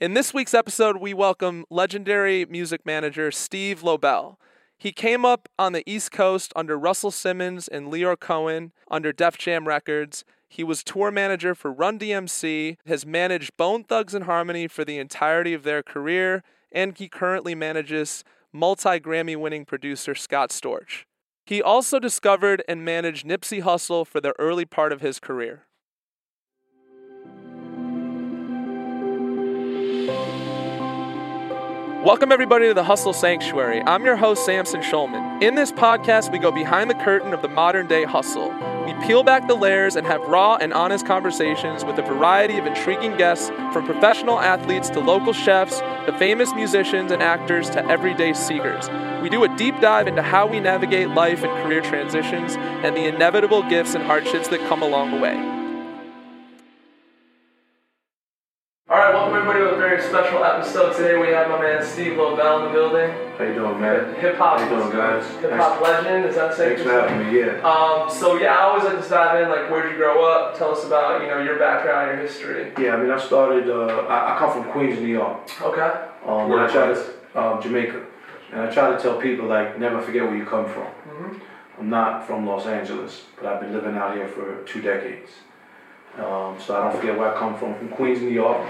In this week's episode, we welcome legendary music manager Steve Lobel. He came up on the East Coast under Russell Simmons and Lyor Cohen under Def Jam Records. He was tour manager for Run DMC, has managed Bone Thugs and Harmony for the entirety of their career, and he currently manages multi Grammy winning producer Scott Storch. He also discovered and managed Nipsey Hussle for the early part of his career. Welcome, everybody, to the Hustle Sanctuary. I'm your host, Samson Schulman. In this podcast, we go behind the curtain of the modern day hustle. We peel back the layers and have raw and honest conversations with a variety of intriguing guests from professional athletes to local chefs, the famous musicians and actors to everyday seekers. We do a deep dive into how we navigate life and career transitions and the inevitable gifts and hardships that come along the way. All right, welcome everybody to a very special episode. Today we have my man Steve Lobel in the building. How you doing, man? Hip hop. How you doing, guys? Hip hop legend. Is that safe Thanks for having me. Yeah. Um, so yeah, I always like to dive in. Like, where'd you grow up? Tell us about you know your background, your history. Yeah. I mean, I started. Uh, I, I come from Queens, New York. Okay. Um, and I try to um, Jamaica, and I try to tell people like never forget where you come from. Mhm. I'm not from Los Angeles, but I've been living out here for two decades. Um, so I don't forget where I come from. From Queens, New York.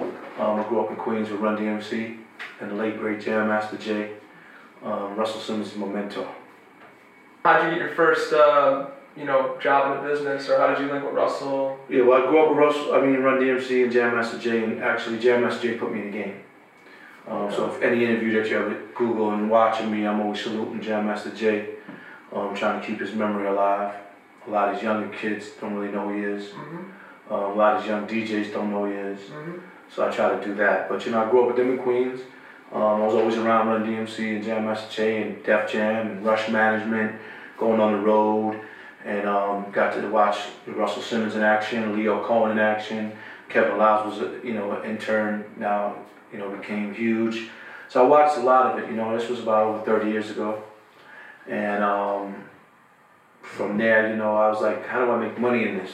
Um, I grew up in Queens with Run DMC and the late great Jam Master Jay. Um, Russell Simmons is my mentor. How'd you get your first uh, you know job in the business, or how did you link with Russell? Yeah, well, I grew up with Russell, I mean, Run DMC and Jam Master Jay, and actually, Jam Master Jay put me in the game. Um, so, if any interview that you ever Google and watching me, I'm always saluting Jam Master Jay, um, trying to keep his memory alive. A lot of these younger kids don't really know who he is. Mm-hmm. Um, a lot of these young DJs don't know who he is. Mm-hmm. So, I try to do that. But, you know, I grew up with them in Queens. Um, I was always around Run DMC and Jam Master Jay and Def Jam and Rush Management, going on the road, and um, got to watch Russell Simmons in action, Lyor Cohen in action. Kevin Liles was, a, you know, an intern. Now, you know, became huge. So I watched a lot of it. You know, this was about over 30 years ago, and um, from there, you know, I was like, how do I make money in this?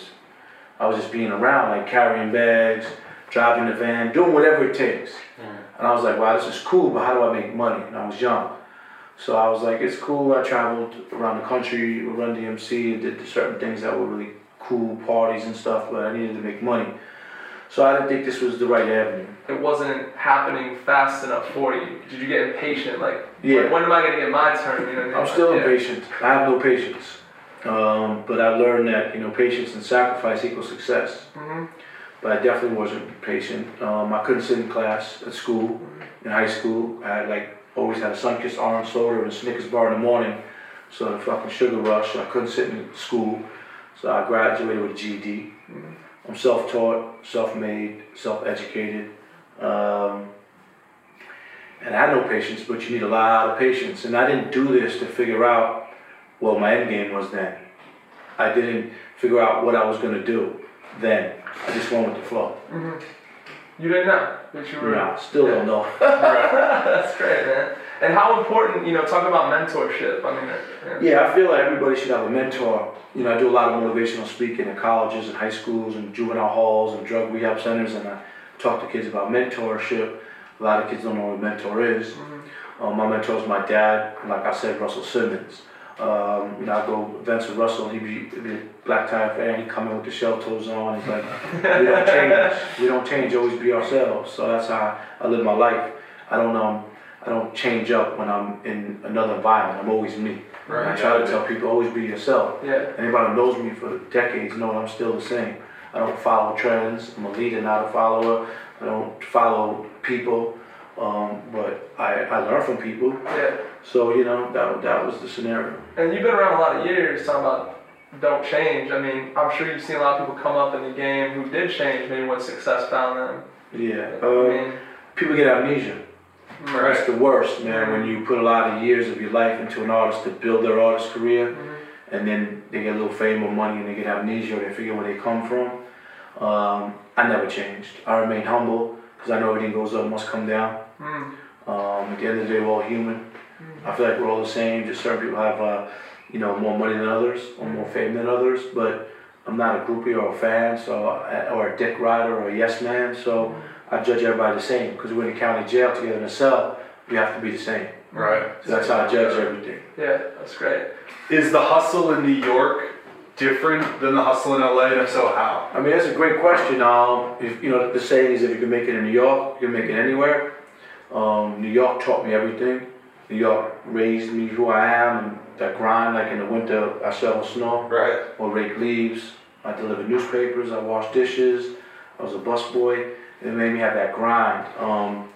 I was just being around, like carrying bags, driving the van, doing whatever it takes. Mm. And I was like, wow, this is cool, but how do I make money? And I was young. So I was like, it's cool. I traveled around the country, run DMC, did certain things that were really cool, parties and stuff, but I needed to make money. So I didn't think this was the right avenue. It wasn't happening fast enough for you. Did you get impatient? Like, Yeah. when, when am I gonna get my turn? You know what I mean? I'm still Yeah. impatient. I have no patience. Um, but I learned that, you know, patience and sacrifice equals success. Mhm. But I definitely wasn't patient. Um, I couldn't sit in class at school, in high school. I had like always had a Sunkist orange soda and a Snickers bar in the morning. So the fucking sugar rush. I couldn't sit in school. So I graduated with a GED. I'm self-taught, self-made, self-educated. Um, and I had no patience, but you need a lot of patience. And I didn't do this to figure out what my end game was then. I didn't figure out what I was gonna do then. I just went with the flow. Mhm. You didn't know that you were. No, still don't know. That's great, man. And how important, you know, talk about mentorship. I mean, yeah. Yeah, I feel like everybody should have a mentor. You know, I do a lot of motivational speaking in colleges and high schools and juvenile halls and drug rehab centers, and I talk to kids about mentorship. A lot of kids don't know what a mentor is. Um, my mentor is my dad, like I said, Russell Simmons. Um, you know, I go events with Russell, he'd be, he'd be a black tie fan, he'd come in with the shell toes on. He's like, we don't change. We don't change, always be ourselves. So that's how I live my life. I don't um, I don't change up when I'm in another environment. I'm always me. And I try to tell people always be yourself. Yeah. Anybody who knows me for decades know I'm still the same. I don't follow trends. I'm a leader, not a follower. I don't follow people, um, but I, I learn from people. Yeah. So you know that that was the scenario. And you've been around a lot of years talking about don't change. I mean, I'm sure you've seen a lot of people come up in the game who did change, maybe when success found them. Yeah. I Um, mean, people get amnesia. That's the worst, man. When you put a lot of years of your life into an artist to build their artist career, Mhm. and then they get a little fame or money and they get amnesia or they forget where they come from. Um, I never changed. I remain humble because I know everything goes up must come down. Mm. Um, at the end of the day, we're all human. I feel like we're all the same. Just certain people have, uh, you know, more money than others or more fame than others. But I'm not a groupie or a fan, so or a dick rider or a yes man. So I judge everybody the same because we're in the county jail together in a cell. We have to be the same. Right. So that's how I judge everything. Yeah, that's great. Is the hustle in New York different than the hustle in LA? And if so, how? I mean, that's a great question. Um, if you know, the saying is, if you can make it in New York, you can make it anywhere. Um, New York taught me everything. New York raised me who I am, and that grind. Like in the winter, I shovel snow Right. or rake leaves. I delivered newspapers. I washed dishes. I was a busboy. It made me have that grind. Um,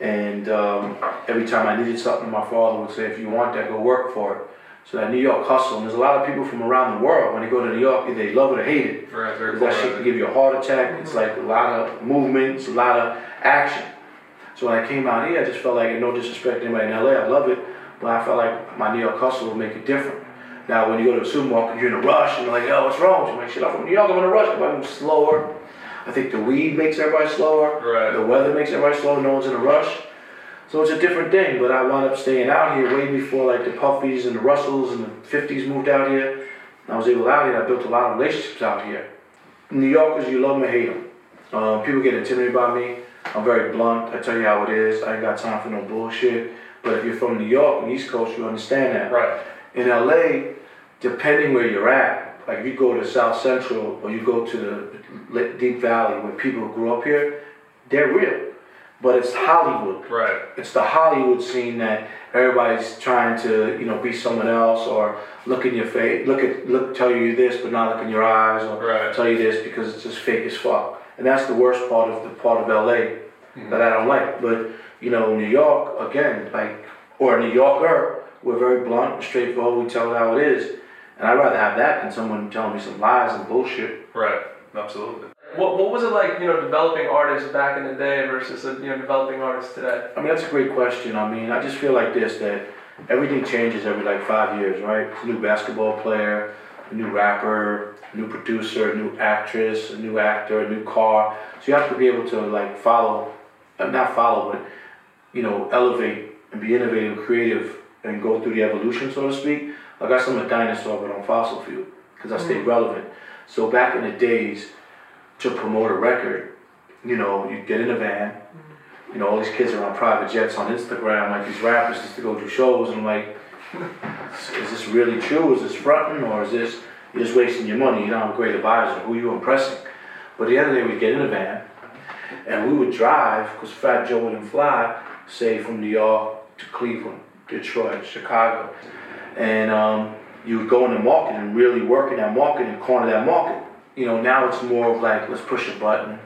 and um, every time I needed something, my father would say, "If you want that, go work for it." So that New York hustle. And there's a lot of people from around the world when they go to New York, either they love it or hate it. Right. That shit can give you a heart attack. It's like a lot of movement, it's a lot of action. So when I came out here, I just felt like, and no disrespect to anybody in LA, I love it, but I felt like my New York hustle would make it different. Now, when you go to a supermarket, you're in a rush, and you're like, yo, what's wrong? with you? I'm like, shit, I'm from New York, I'm in a rush. Everybody moves slower. I think the weed makes everybody slower. Right. The weather makes everybody slower. No one's in a rush. So it's a different thing, but I wound up staying out here way before like the Puffies and the Russells and the 50s moved out here. I was able out here, I built a lot of relationships out here. New Yorkers, you love them or hate them. Um, people get intimidated by me. I'm very blunt. I tell you how it is. I ain't got time for no bullshit. But if you're from New York and East Coast, you understand that. Right. In LA, depending where you're at, like if you go to South Central or you go to the Deep Valley where people grew up here, they're real. But it's Hollywood Right. it's the Hollywood scene that everybody's trying to, you know, be someone else or look in your face, look at, look, tell you this, but not look in your eyes or Right. tell you this because it's just fake as fuck. And that's the worst part of the part of LA that I don't like. But you know, New York again, like or a New Yorker, we're very blunt, and straightforward. We tell it how it is, and I'd rather have that than someone telling me some lies and bullshit. Right. Absolutely. What, what was it like, you know, developing artists back in the day versus, uh, you know, developing artists today? I mean, that's a great question. I mean, I just feel like this that everything changes every like five years, right? It's a new basketball player, a new rapper, a new producer, a new actress, a new actor, a new car. So you have to be able to like follow, uh, not follow, but you know, elevate and be innovative, creative, and go through the evolution, so to speak. Like I am a dinosaur, but on fossil fuel because I stay relevant. So back in the days, to promote a record, you know, you get in a van. You know, all these kids are on private jets on Instagram, like these rappers just to go do shows. And I'm like, is this really true? Is this fronting or is this you're just wasting your money? You don't have a great advisor. Who are you impressing? But the other day, we'd get in a van and we would drive because Fat Joe wouldn't fly, say from New York to Cleveland, Detroit, Chicago, and um, you would go in the market and really work in that market and corner that market. You know, now it's more of like let's push a button.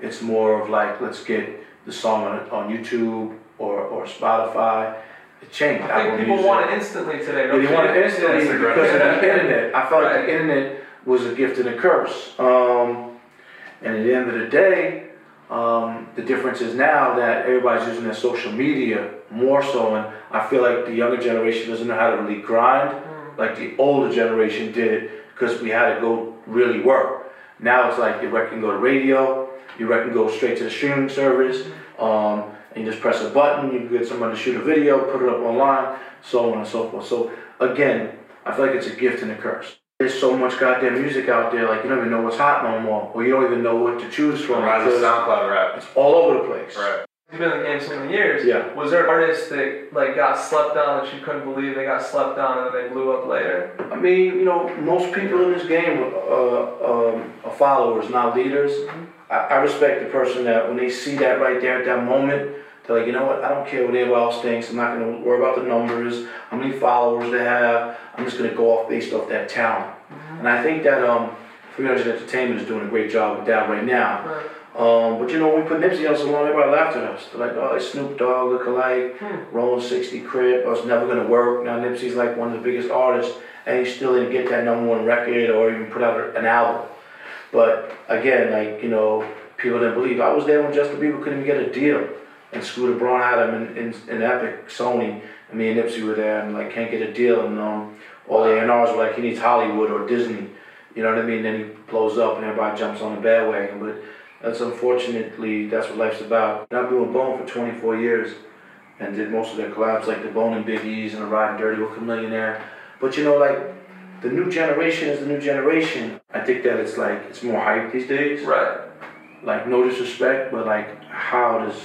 It's more of like let's get the song on, on YouTube or, or Spotify. It changed. I think people want it instantly today. Don't they want it instantly Instagram. because of the internet. I felt like the internet was a gift and a curse. Um, and at the end of the day, um, the difference is now that everybody's using their social media more so, and I feel like the younger generation doesn't know how to really grind like the older generation did because we had to go really work. Now it's like you can go to radio, you can go straight to the streaming service, um, and you just press a button, you get someone to shoot a video, put it up online, so on and so forth. So again, I feel like it's a gift and a curse. There's so much goddamn music out there, like you don't even know what's hot no more, or you don't even know what to choose from. Rise of SoundCloud rap. It's all over the place. Right. You've been in the game so many years. Yeah. Was there an artist that like got slept on that you couldn't believe they got slept on and then they blew up later? I mean, you know, most people in this game uh, um, are followers, not leaders. I, I respect the person that when they see that right there at that moment, they're like, you know what? I don't care what anyone else thinks. I'm not going to worry about the numbers, how many followers they have. I'm just going to go off based off that talent. And I think that um, 300 Entertainment is doing a great job with that right now. Right. Um, but you know, we put Nipsey on, everybody laughed at us. They're like, oh, it's Snoop Dogg look alike, Rolling 60 Crip, oh, it's never gonna work. Now Nipsey's like one of the biggest artists, and he still didn't get that number one record or even put out an album. But again, like, you know, people didn't believe. I was there when Justin Bieber couldn't even get a deal. And Scooter Braun had him in, in, in Epic, Sony, and me and Nipsey were there and like can't get a deal. And um, all the A&Rs were like, he needs Hollywood or Disney. You know what I mean? Then he blows up and everybody jumps on the bandwagon. But that's unfortunately, that's what life's about. And I've been with Bone for 24 years and did most of their collabs like the Bone and Biggie's and the Riding Dirty with Millionaire. But you know, like, the new generation is the new generation. I think that it's like, it's more hype these days Right. like no disrespect, but like how does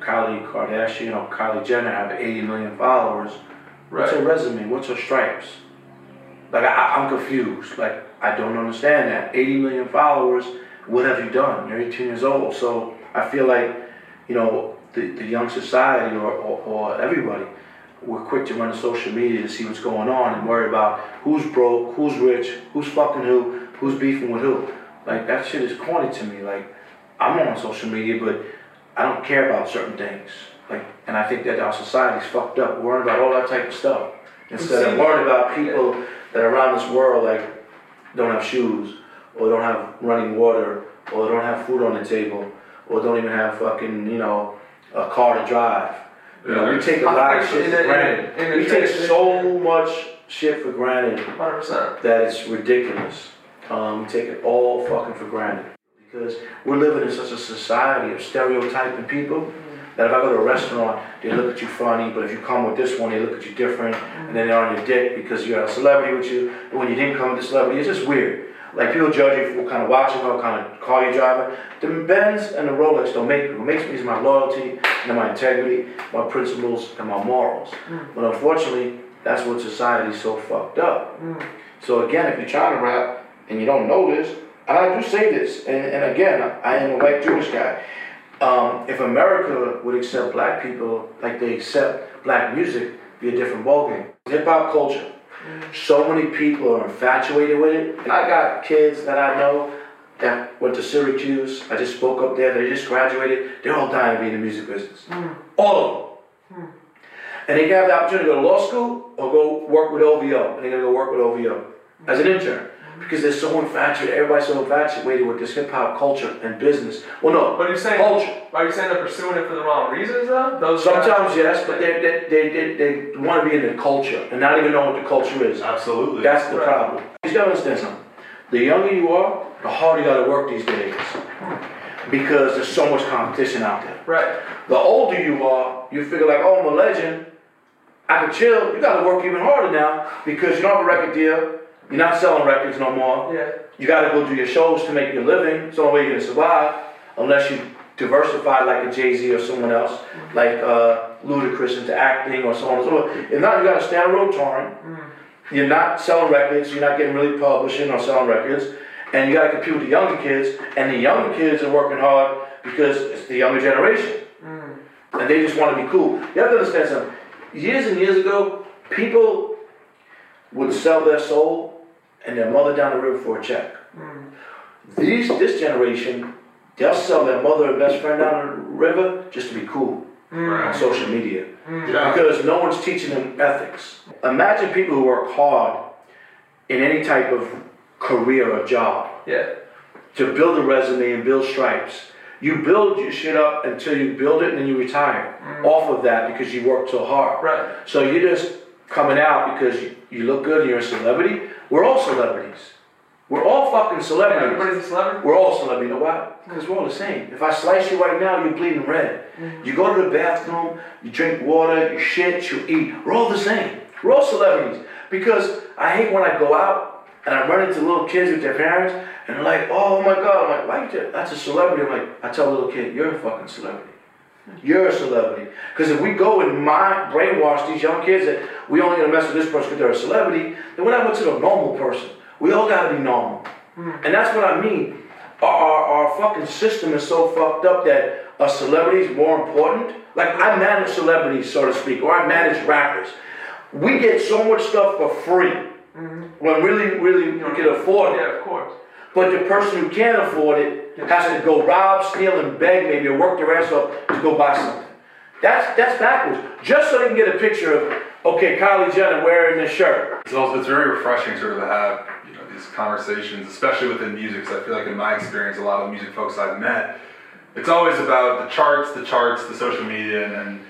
Kylie Kardashian or Kylie Jenner have 80 million followers? Right. What's her resume? What's her stripes? Like I, I'm confused. Like I don't understand that. 80 million followers. What have you done? You're 18 years old. So I feel like, you know, the, the young society or, or, or everybody, we're quick to run to social media to see what's going on and worry about who's broke, who's rich, who's fucking who, who's beefing with who. Like that shit is corny to me. Like I'm on social media, but I don't care about certain things. Like, and I think that our society's fucked up. Worrying about all that type of stuff instead of worrying about people that around this world like don't have shoes or don't have running water or don't have food on the table or don't even have fucking you know a car to drive. You know, we take a lot of shit for a- in a- granted. We take so much shit for granted 100%. that it's ridiculous. Um, we take it all fucking for granted because we're living in such a society of stereotyping people that if I go to a restaurant, they look at you funny, but if you come with this one, they look at you different, and then they're on your dick because you got a celebrity with you. And when you didn't come with the celebrity, it's just weird. Like people judge you for what kind of watch you what kind of car you're driving. The Benz and the Rolex don't make me. What makes me is my loyalty and my integrity, my principles, and my morals. But unfortunately, that's what society's so fucked up. So again, if you're trying to rap and you don't know this, and I do say this, and, and again, I am a white Jewish guy. Um, if America would accept black people like they accept black music, be a different ballgame. Hip hop culture. So many people are infatuated with it. I got kids that I know that went to Syracuse. I just spoke up there. They just graduated. They're all dying to be in the music business. Hmm. All of them. Hmm. And they have the opportunity to go to law school or go work with OVO. And they're gonna go work with OVO as an intern. Because they're so infatuated, everybody's so infatuated with this hip hop culture and business. Well, no, But you're saying, culture. are you saying they're pursuing it for the wrong reasons though? Those guys- Sometimes yes, but they, they, they, they, they want to be in the culture and not even know what the culture is. Absolutely. That's the Right. problem. You gotta understand something. The younger you are, the harder you gotta work these days. Because there's so much competition out there. Right. The older you are, you figure like, oh, I'm a legend. I can chill. You gotta work even harder now because you don't have a record deal. You're not selling records no more. Yeah. You gotta go do your shows to make your living. It's the only way you're gonna survive, unless you diversify like a Jay Z or someone else, like uh, Ludacris into acting or so on and so forth. If not, you gotta stay on the road touring. You're not selling records. You're not getting really publishing or selling records, and you gotta compete with the younger kids. And the younger kids are working hard because it's the younger generation, and they just want to be cool. You have to understand something. Years and years ago, people would sell their soul and their mother down the river for a check. These this generation, they'll sell their mother and best friend down the river just to be cool on social media mm. Yeah. because no one's teaching them ethics. Imagine people who work hard in any type of career or job Yeah. to build a resume and build stripes. You build your shit up until you build it and then you retire mm. off of that because you worked so hard. Right. So you're just coming out because you, you look good and you're a celebrity. We're all celebrities. We're all fucking celebrities. Everybody's a celebrity. We're all celebrities. You know why? Because we're all the same. If I slice you right now, you're bleeding red. Mm-hmm. You go to the bathroom, you drink water, you shit, you eat. We're all the same. We're all celebrities. Because I hate when I go out and I run into little kids with their parents and they're like, oh my God. I'm like, why you That's a celebrity. I'm like, I tell a little kid, you're a fucking celebrity. You're a celebrity. Because if we go and mind, brainwash these young kids that we only gonna mess with this person because they're a celebrity, then we're not much of a normal person. We all gotta be normal. Hmm. And that's what I mean. Our, our, our fucking system is so fucked up that a celebrity is more important. Like I manage celebrities, so to speak, or I manage rappers. We get so much stuff for free mm-hmm. when really, really you can afford it. Yeah, of course. But the person who can't afford it has to go rob, steal, and beg maybe or work their ass off to go buy something. That's that's backwards. Just so they can get a picture of okay, Kylie Jenner wearing this shirt. It's also it's very refreshing sort of to have you know these conversations, especially within music. Because I feel like in my experience, a lot of the music folks I've met, it's always about the charts, the charts, the social media, and, and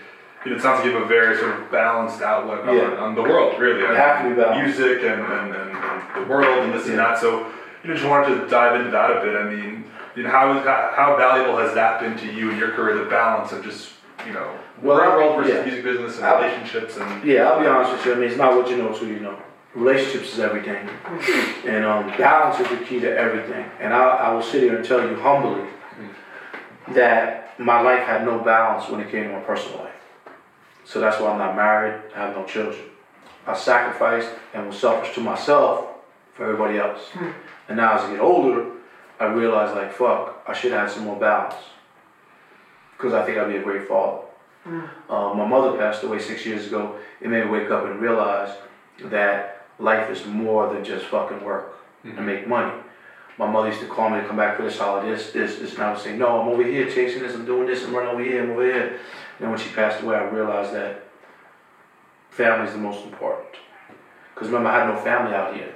you know, it sounds like you have a very sort of balanced outlook on, Yeah. on the world, really. You have to be balanced. Music and, and, and, the world and this and that. So you know, just wanted to dive into that a bit. I mean, you know, how, how how valuable has that been to you in your career? The balance of just you know, Well, real world versus yeah. music business and I- relationships and Yeah, I'll be honest with you. I mean, it's not what you know, it's who you know. Relationships is everything, mm-hmm. and um, balance is the key to everything. And I, I will sit here and tell you humbly mm-hmm. that my life had no balance when it came to my personal life. So that's why I'm not married, I have no children. I sacrificed and was selfish to myself for everybody else. Hmm. And now as I get older, I realize like fuck, I should have some more balance. Because I think I'd be a great father. Uh, my mother passed away six years ago. It made me wake up and realize that life is more than just fucking work and make money. My mother used to call me to come back for this holiday, this, this, this, and I would say, no, I'm over here chasing this, I'm doing this, I'm running over here, I'm over here. And then when she passed away, I realized that family is the most important. Because remember, I had no family out here.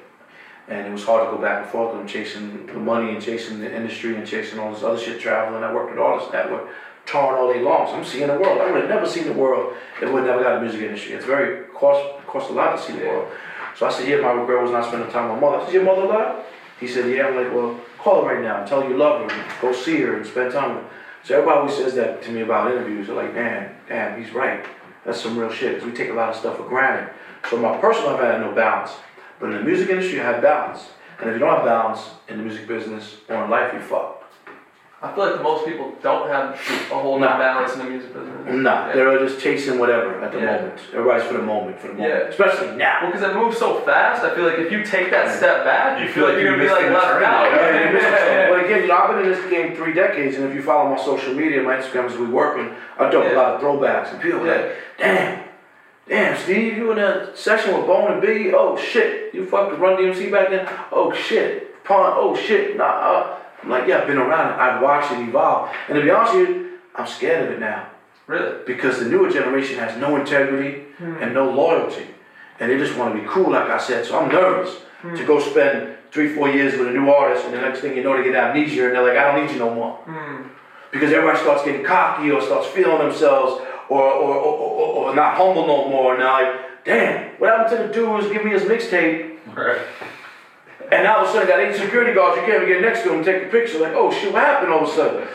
And it was hard to go back and forth them, chasing the money and chasing the industry and chasing all this other shit, traveling. I worked with artists that were torn all day long. So I'm seeing the world. I would have never seen the world if we never got the music industry. It's very cost cost a lot to see the world. So I said, yeah, my regret was not spending time with my mother. I said, your mother alive? He said, yeah. I'm like, well, call her right now and tell her you love her. And go see her and spend time with her. So everybody always says that to me about interviews. They're like, man, damn, he's right. That's some real shit. 'Cause we take a lot of stuff for granted. So my personal life, I had no balance. But in the music industry, you have balance. And if you don't have balance in the music business or in life, you fuck. I feel like most people don't have a whole lot Nah. of balance in the music business. Nah, Yeah. they're just chasing whatever at the Yeah. moment. Everybody's for the moment, for the moment. Yeah. Especially now. Well, because it moves so fast, I feel like if you take that step back, you, You feel like you're gonna be like left out. Yeah, Yeah, you missed yeah, But again, you know, I've been in this game three decades, and if you follow my social media, my Instagram as we working, I do a Yeah. lot of throwbacks, and people are like, damn, damn, Steve, you in a session with Bone and Biggie? Oh shit, you fucked with Run DMC back then? Oh shit, Pun? Oh shit, nah. Uh. I'm like, yeah, I've been around it. I've watched it evolve, and to be honest with you, I'm scared of it now Really? because the newer generation has no integrity hmm. and no loyalty. And they just want to be cool, like I said. So I'm nervous to hmm. go spend three, four years with a new artist, and the next thing you know, they get amnesia, and they're like, I don't need you no more. Hmm. Because everybody starts getting cocky or starts feeling themselves or, or, or, or, not humble no more. And they're like, damn, what happened to the dude who's giving me his mixtape? Right. And all of a sudden, got eight security guards. You can't even get next to him and take a picture. Like, oh shit, what happened all of a sudden?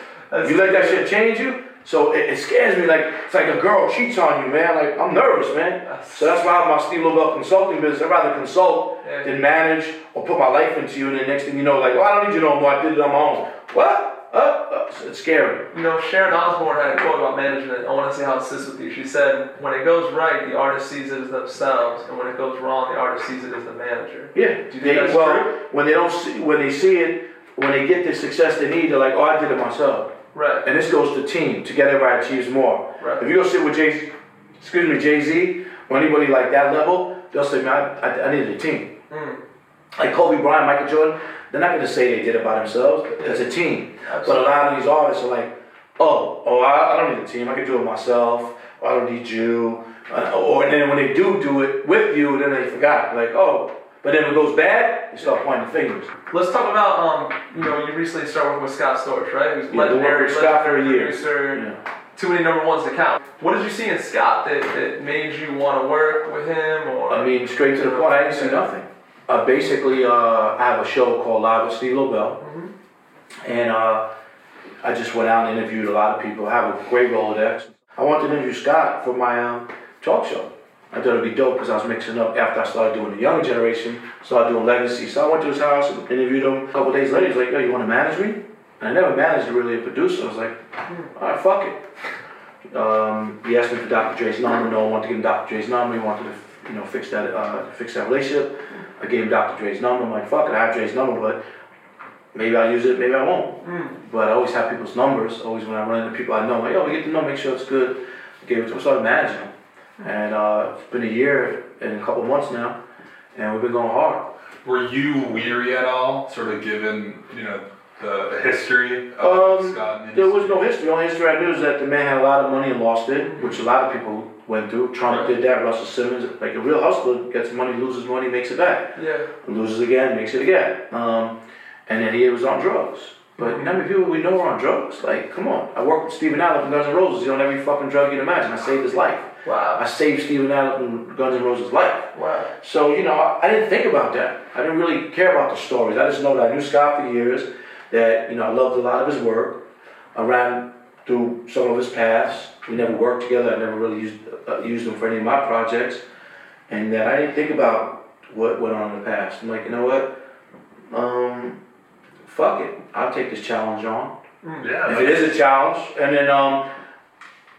you let that shit change you? So it, it scares me. Like it's like a girl cheats on you, man. Like I'm nervous, man. So that's why I have my Steve Lobel consulting business. I'd rather consult Yeah. than manage or put my life into you. And the next thing you know, like, well, I don't need you no more. I did it on my own. What? Uh, uh, it's- scary. You know, Sharon Osbourne had a quote about management. I want to see how it sits with you. She said, "When it goes right, the artist sees it as themselves, and when it goes wrong, the artist sees it as the manager." Yeah. Do you think They- that's well, true? when they don't see, when they see it, when they get the success they need, they're like, oh, I did it myself. Right. And this goes to team. Together, everybody achieves more. Right. If you go sit with Jay, excuse me, Jay Z, or anybody like that level, they'll say, man, I, I, I needed a team. Mm. Like Kobe Bryant, Michael Jordan, they're not going to say they did it by themselves. It's a team. But a lot of these artists are like, oh, oh, I, I don't need a team. I can do it myself. I don't need you. Uh, or and then when they do do it with you, then they forgot. Like, oh. But then when it goes bad, they start pointing fingers. Let's talk about um, you know, you recently started working with Scott Storch, right? Who's Yeah, legendary, Scott for a legendary year. producer. Yeah. Too many number ones to count. What did you see in Scott that, that made you want to work with him? Or I mean, straight to the point, I didn't see nothing. Uh, basically, uh, I have a show called Live with Steve Lobel. And uh, I just went out and interviewed a lot of people. I have a great Rolodex. I wanted to interview Scott for my um, talk show. I thought it'd be dope because I was mixing up after I started doing the younger generation, started doing legacy. So I went to his house and interviewed him. A couple days later, he's like, yo, you want to manage me? And I never managed really a producer. I was like, all right, fuck it. Um, he asked me for Dr. Dre's number. No one wanted to give him Dr. Dre's number. He wanted to, you know, fix that, uh, fix that relationship. I gave Dr. Dre's number. I'm like, fuck it, I have Dre's number, but maybe I'll use it, maybe I won't. But I always have people's numbers. Always when I run into people I know, I'm like, yo, we get to know, make sure it's good. I gave it to him, started managing him. And uh, it's been a year and a couple months now, and we've been going hard. Were you weary at all, sort of given, you know, the, the history of Um, Scott? and There was no history. The only history I knew is that the man had a lot of money and lost it, which a lot of people went through. Trump did that. Russell Simmons, like a real hustler, gets money, loses money, makes it back. yeah, loses again, makes it again. Um, and then he was on drugs. But you know how many people we know are on drugs? Like, come on. I worked with Steven Adler from Guns N' Roses. He's on every fucking drug you'd imagine. I saved his life. wow, I saved Steven Adler from Guns N' Roses' life. wow, So, you know, I, I didn't think about that. I didn't really care about the stories. I just know that I knew Scott for years, that, you know, I loved a lot of his work. Ran through some of his paths. We never worked together. I never really used, uh, used him for any of my projects. And that I didn't think about what went on in the past. I'm like, you know what? Um, fuck it. I'll take this challenge on. Yeah. if it is a challenge. And then um,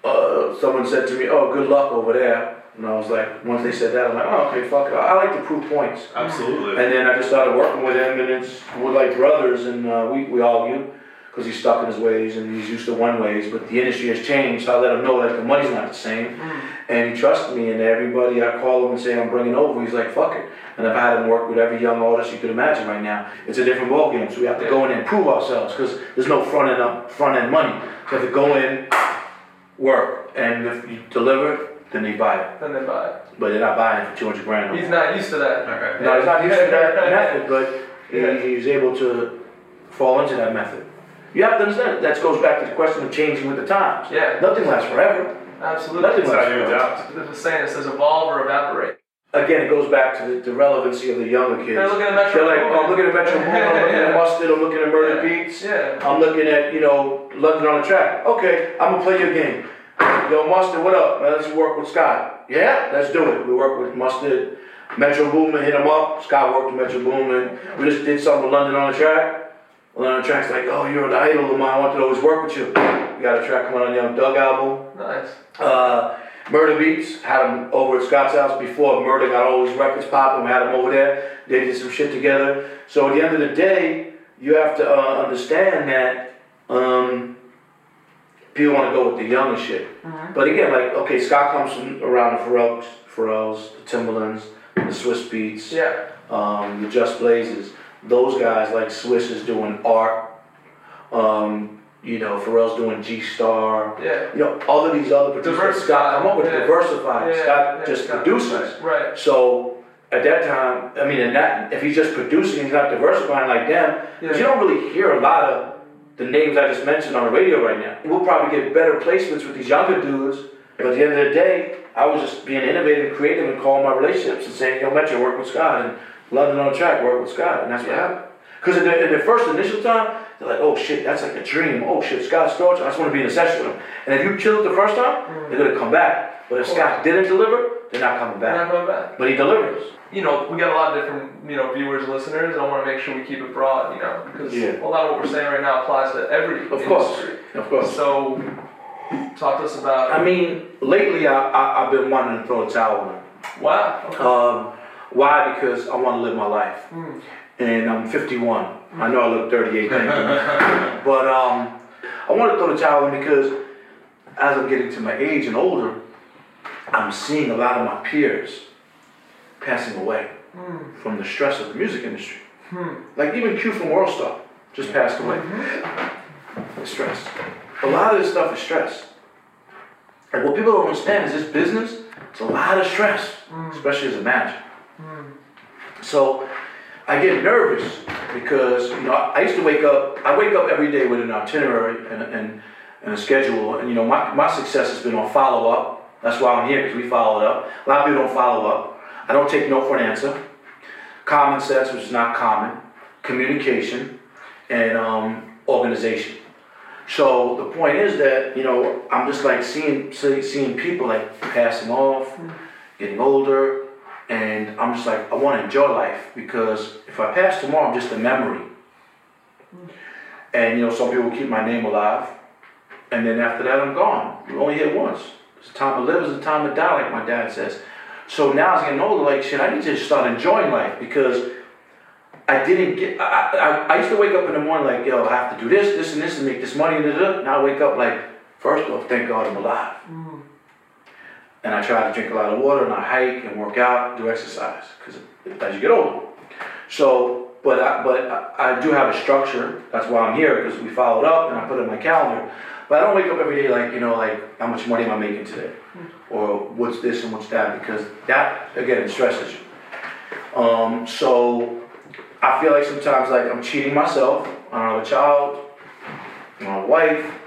uh, someone said to me, "Oh, good luck over there." And I was like, once they said that, I'm like, "Oh, okay, fuck it. I like to prove points." Absolutely. And then I just started working with him, and it's we're like brothers, and uh, we we argue because he's stuck in his ways and he's used to one ways. But the industry has changed, so I let him know that the money's not the same, mm. and he trusts me. And everybody I call him and say I'm bringing over, he's like, "Fuck it." And I've had him work with every young artist you could imagine right now. It's a different ball game, so we have to go in and prove ourselves because there's no front end up front end money. So you have to go in, work, and if you deliver, then they buy it. Then they buy it. But they're not buying it for 200 grand. no He's more. not used to that. Okay. No, he's not used to that method, but Yeah. he, he's able to fall into that method. You have to understand, that goes back to the question of changing with the times. Yeah. Nothing lasts forever. Absolutely. Nothing That's lasts forever. adapt. There's a saying that says evolve or evaporate. Again, it goes back to the, the relevancy of the younger kids. They're looking at Metro They're like, oh, I'm looking at Metro Boomin, I'm looking at Mustard, I'm looking at Murder Yeah. Beats. Yeah. I'm looking at, you know, London on da Track. Okay, I'm gonna play your game. Yo, Mustard, what up? Man, let's work with Scott. Yeah, let's do it. We work with Mustard, Metro Boomin, hit him up. Scott worked with Metro Boomin. We just did something with London on da Track. London on da Track's like, oh, you're an idol of mine. I wanted to always work with you. We got a track coming on Young Thug album. Nice. Uh, Murder Beats had him over at Scott's house before Murder got all his records popping. We had him over there. They did some shit together. So at the end of the day, you have to uh, understand that um, people want to go with the younger shit. But again, like okay, Scott comes from around the Pharrells, Pharrells, the Timbalands, the Swizz Beatz, Yeah. um, the Just Blazes. Those guys like Swizz is doing art. Um, you know, Pharrell's doing G Star. Yeah. You know, all of these other producers, Scott come up with yeah. diversified. Yeah, Scott just Scott- produces. Right. So at that time, I mean, in that, if he's just producing, he's not diversifying like them. Because you don't really hear a lot of the names I just mentioned on the radio right now. We'll probably get better placements with these younger dudes. But at the end of the day, I was just being innovative and creative and calling my relationships and saying, yo, Metro, work with Scott. And London on da Track, work with Scott. And that's what happened. Because in the, in the first initial time, they're like, oh shit, that's like a dream. Oh shit, Scott Storch, I just want to be in a session with him. And if you it the first time, they're going to come back. But if Scott didn't deliver, they're not coming We're not back. going back. But he delivers. You know, we got a lot of different, you know, viewers and listeners. I want to make sure we keep it broad, you know, because Yeah. a lot of what we're saying right now applies to every Of course. Of course. So, talk to us about. I mean, lately I, I, I've been wanting to throw a towel in. wow. Okay. Um, why? Because I want to live my life. Hmm. And I'm 51. I know I look 38, thank you. but um, I want to throw the towel in because as I'm getting to my age and older, I'm seeing a lot of my peers passing away hmm. from the stress of the music industry. Hmm. Like even Q from World Star just passed away. Mm-hmm. The stress. A lot of this stuff is stress. And what people don't understand is this business, it's a lot of stress, especially as a manager. So I get nervous because you know I used to wake up. I wake up every day with an itinerary and, and, and a schedule. And you know my, my success has been on follow up. That's why I'm here because we followed up. A lot of people don't follow up. I don't take no for an answer. Common sense, which is not common. Communication and um, organization. So the point is that you know I'm just like seeing see- seeing people like passing off, getting older, and I'm just like I want to enjoy life because if I pass tomorrow, I'm just a memory. And you know some people keep my name alive, and then after that I'm gone. You only hit once. It's a time to live, it's a time to die, like my dad says. So now as I'm getting older, like shit, I need to start enjoying life because I didn't get. I, I, I used to wake up in the morning like, yo, I have to do this, this, and this, and make this money. And da, da. Now I wake up like, first off, thank God I'm alive. Mm. And I try to drink a lot of water, and I hike and work out, do exercise, because as you get older. So, but I, but I, do have a structure. That's why I'm here because we followed up, and I put it in my calendar. But I don't wake up every day like, you know, like how much money am I making today, or what's this and what's that, because that again stresses you. Um, so I feel like sometimes like I'm cheating myself. I don't have a child, I don't have a wife.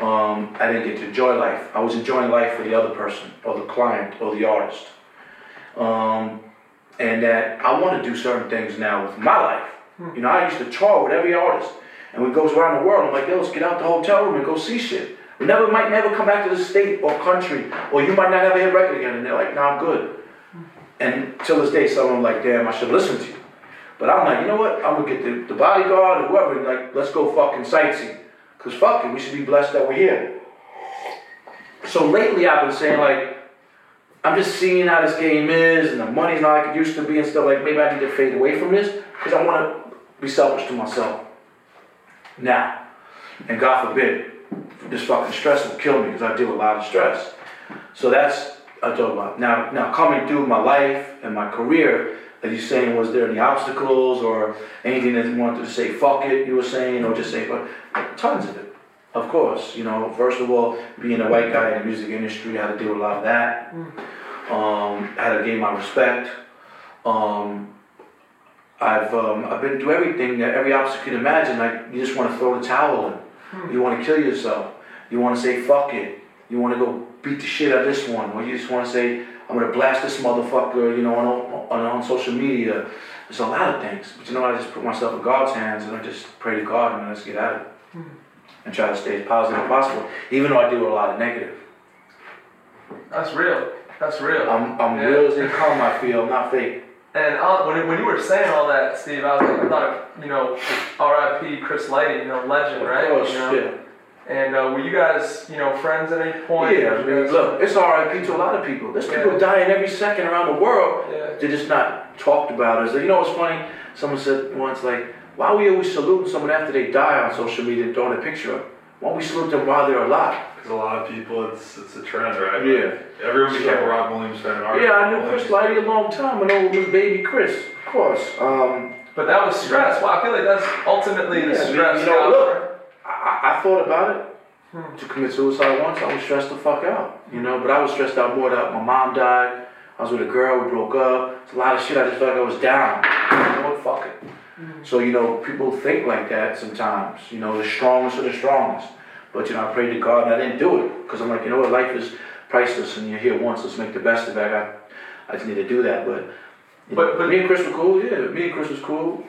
Um, I didn't get to enjoy life. I was enjoying life for the other person, or the client, or the artist. Um, and that I want to do certain things now with my life. You know, I used to tour with every artist, and we goes around the world. I'm like, yo, let's get out the hotel room and go see shit. We never might never come back to the state or country, or you might not ever hit record again. And they're like, nah, I'm good. And till this day, some of them like, damn, I should listen to you. But I'm like, you know what? I'm gonna get the, the bodyguard or whoever, and like, let's go fucking sightsee. Cause fuck it, we should be blessed that we're here. So lately, I've been saying like, I'm just seeing how this game is, and the money's not like it used to be, and stuff. Like maybe I need to fade away from this, cause I want to be selfish to myself. Now, and God forbid, this fucking stress will kill me, cause I deal with a lot of stress. So that's I talk about. Now, now coming through my life and my career, like you saying, was there any obstacles or anything that you wanted to say, fuck it, you were saying, or just say, but tons of it. Of course, you know, first of all, being a white guy in the music industry, I had to deal with a lot of that. Um, I had to gain my respect. Um, I've um, I've been through everything that every obstacle you can imagine. Like you just want to throw the towel in. You want to kill yourself. You want to say fuck it. You want to go beat the shit out of this one, or you just want to say I'm gonna blast this motherfucker, you know, on, on on social media. There's a lot of things, but you know, I just put myself in God's hands and I just pray to God and let's get at it and try to stay as positive as possible, even though I do a lot of negative. That's real. That's real. I'm I'm Yeah. real as they come. I feel I'm not fake. And uh, when, when you were saying all that, Steve, I was like, I thought of, you know, R.I.P. Chris Lighty, you know, legend, right? Of course, You know? yeah. And uh, were you guys, you know, friends at any point? Yeah, I mean, guys- look, it's RIP to a lot of people. There's people Yeah. dying every second around the world. Yeah. They're just not talked about. As you know, what's funny? Someone said once, like, why we always salute someone after they die on social media and throwing a picture up? Why don't we salute them while they're alive? Because a lot of people, it's it's a trend, right? Yeah. Everyone became So- a Rob Williams fan. Yeah, I knew Chris Lighty a long time. I know his baby Chris, of course. Um, But that was stress. Well, I feel like that's ultimately the stress. you know, look. I, thought about it Hmm. to commit suicide once. I was stressed the fuck out, you know. But I was stressed out more that my mom died. I was with a girl. We broke up. It's a lot of shit. I just felt like I was down. You know what? Fuck it. So you know, people think like that sometimes. You know, the strongest are the strongest. But you know, I prayed to God and I didn't do it because I'm like, you know what? Life is priceless, and you're here once. Let's make the best of it. I got, I just need to do that. But, But- but- me and Chris were cool. Yeah, me and Chris was cool.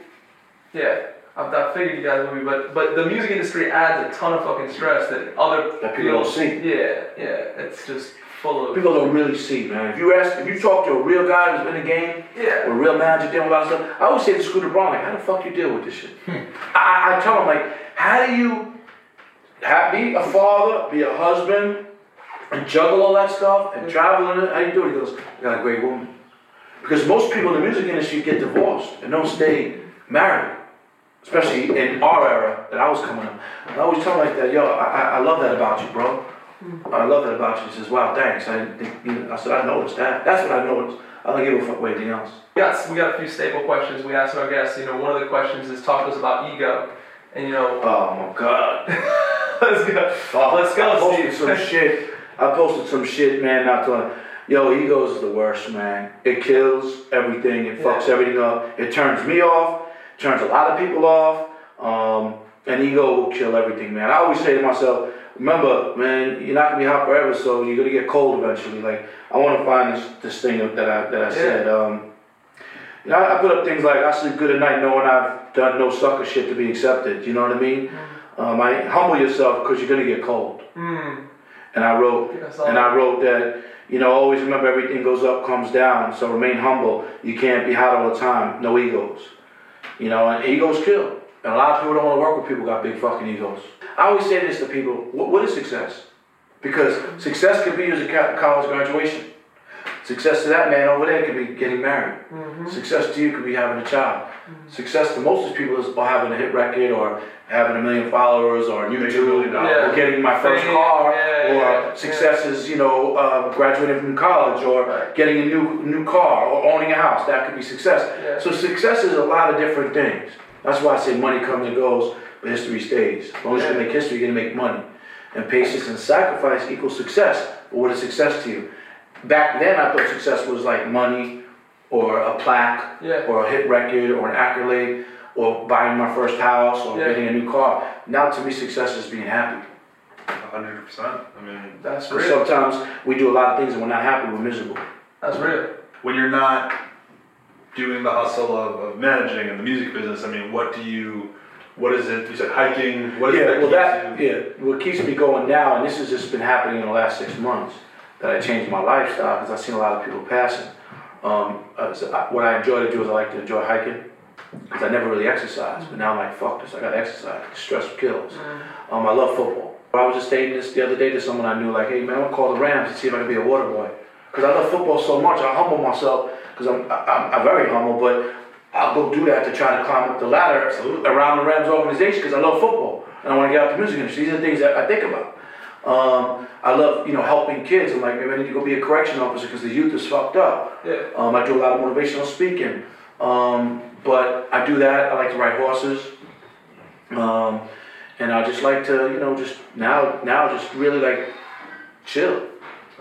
Yeah, I, I figured you guys would be, but but the music industry adds a ton of fucking stress that other That people don't see. Yeah, yeah, it's just full of. People don't really see, man. If you ask, if you talk to a real guy who's been in the game, Yeah, or a real manager dealing with a lot of stuff, I always say to Scooter Braun, like, how the fuck you deal with this shit? Hmm. I, I, I tell him, like, how do you have, be a father, be a husband, and juggle all that stuff, and travel it? How you do it? He goes, I got a great woman. Because most people in the music industry get divorced and don't stay married. Especially in our era that I was coming up. I always tell him like that, yo, I, I, I love that about you, bro. Hmm. I love that about you. He says, wow, thanks. I didn't think, you know, I said, I noticed that. That's what I noticed. I don't give a fuck about anything else. we got we got a few staple questions we ask our guests. You know, one of the questions is talk to us about ego, and you know, Oh my god. let's go. Oh, Let's go, I posted Steve. some shit. I posted some shit, man, not to Yo, egos is the worst, man. It kills everything. It fucks Yeah. everything up. It turns me off. Turns a lot of people off. Um, and ego will kill everything, man. I always say to myself, remember, man, you're not gonna be hot forever, so you're gonna get cold eventually. Like I want to find this this thing that I that I said. Um, you know, I, I put up things like I sleep good at night knowing I've done no sucker shit to be accepted. You know what I mean? Um, I humble yourself because you're gonna get cold. Mm, And I wrote, I- and I wrote that, you know, always remember everything goes up, comes down. So remain humble. You can't be hot all the time. No egos. You know, and egos kill. And a lot of people don't want to work with people got big fucking egos. I always say this to people: What, what is success? Because success could be as a college graduation. Success to that man over there could be getting married. Success to you could be having a child. Success to most of these people is or having a hit record or having a million followers or Making a YouTube million dollars. Yeah. or getting my first Fame, car yeah, or yeah, success is you know uh, graduating from college or Right. getting a new new car or owning a house. That could be success. Yeah. So success is a lot of different things. That's why I say money comes and goes, but history stays. As long as you can make history, you're gonna make money. And patience and sacrifice equals success. But what is success to you? Back then, I thought success was like money, or a plaque, Yeah. or a hit record, or an accolade, or buying my first house, or Yeah. getting a new car. Now, to me, success is being happy. hundred percent. I mean, that's And real. sometimes we do a lot of things and we're not happy, we're miserable. That's real. when you're not doing the hustle of, of managing in the music business, I mean, what do you, what is it? You said hiking. What is Yeah, it well, that, you- yeah, what keeps me going now, and this has just been happening in the last six months, that I changed my lifestyle, because I've seen a lot of people passing. Um, uh, so I- what I enjoy to do is I like to enjoy hiking. because I never really exercised. But now I'm like, fuck this, I gotta exercise. Stress kills. Um, I love football. I was just stating this the other day to someone I knew, like, hey man, I'm gonna call the Rams and see if I can be a water boy. Because I love football so much, I humble myself, because I'm, I'm, I'm very humble, but I'll go do that to try to climb up the ladder around the Rams organization because I love football and I want to get out the music industry. These are the things that I think about. Um, I love, you know, helping kids. I'm like, maybe I need to go be a correction officer because the youth is fucked up. Yeah. Um, I do a lot of motivational speaking. Um, but I do that. I like to ride horses. Um, and I just like to, you know, just now, now just really like chill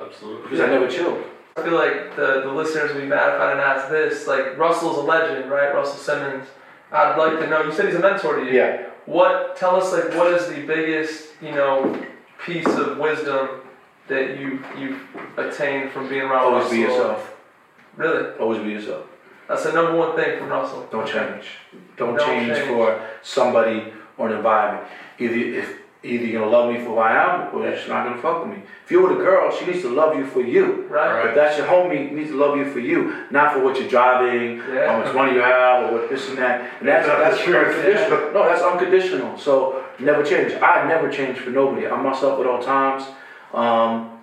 Absolutely. because I never chilled. I feel like the, the listeners would be mad if I didn't ask this. Like Russell's a legend, right? Russell Simmons. I'd like to know. You said he's a mentor to you. Yeah. What? Tell us like what is the biggest you know piece of wisdom that you you've attained from being around Always Russell? be yourself. Really, Always be yourself. that's the number one thing from Russell. Don't change. Don't, Don't change, change. for somebody or an environment. Either if either you're gonna love me for who I am, or you're just not gonna fuck with me. If you're with a girl, she needs to love you for you. Right. If that's your homie, he needs to love you for you, not for what you're driving, Yeah. how much money you have, or what this and that. And that's That's that's the truth, unconditional. No, that's unconditional. So never change. I never change for nobody. I'm myself at all times. Um,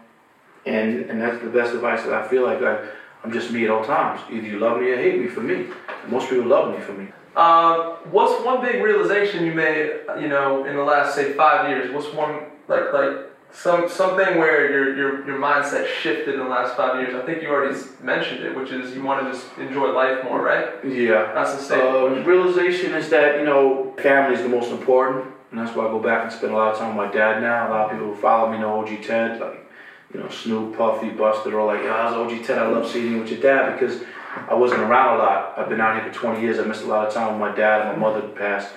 and and that's the best advice that I feel like I, I'm just me at all times. Either you love me or hate me for me. Most people love me for me. Um, what's one big realization you made, you know, in the last say five years? What's one like like some something where your your your mindset shifted in the last five years? I think you already mentioned it, which is you want to just enjoy life more, right? Yeah. That's the statement. Uh, realization is that you know family is the most important, and that's why I go back and spend a lot of time with my dad now. A lot of people who follow me know OG Ted, like you know Snoop, Puffy, Busta, all like, "Yeah, I was OG Ted. I love seeing with your dad because I wasn't around a lot. I've been out here for 20 years. I missed a lot of time with my dad. and My mother passed,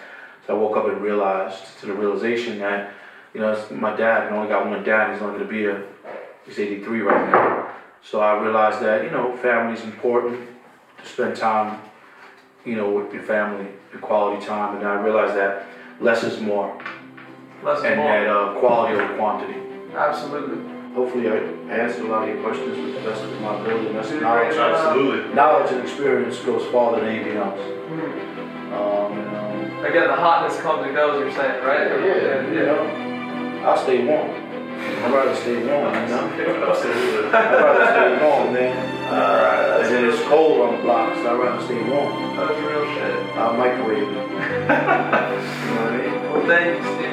so I woke up and realized to the realization that you know my dad. and I only got one dad. He's only gonna be a he's 83 right now. So I realized that you know family is important to spend time you know, with your family, your quality time, and I realized that less is more, Less is and more. that uh, quality over quantity. Absolutely. Hopefully, I answered a lot of your questions with the best of my ability. and That's Did knowledge. Absolutely. Knowledge and experience goes farther than anything else. Mhm. Um, and, um, Again, the hotness comes and goes. You're saying, right? yeah, you know, I'll stay warm. I'd rather stay warm, you know. Absolutely. I'd rather stay warm, man. Uh, then it's cold on the block, so I'd rather stay warm. That's real shit. I'll microwave it. you know what I mean? Well, thank you, Steve.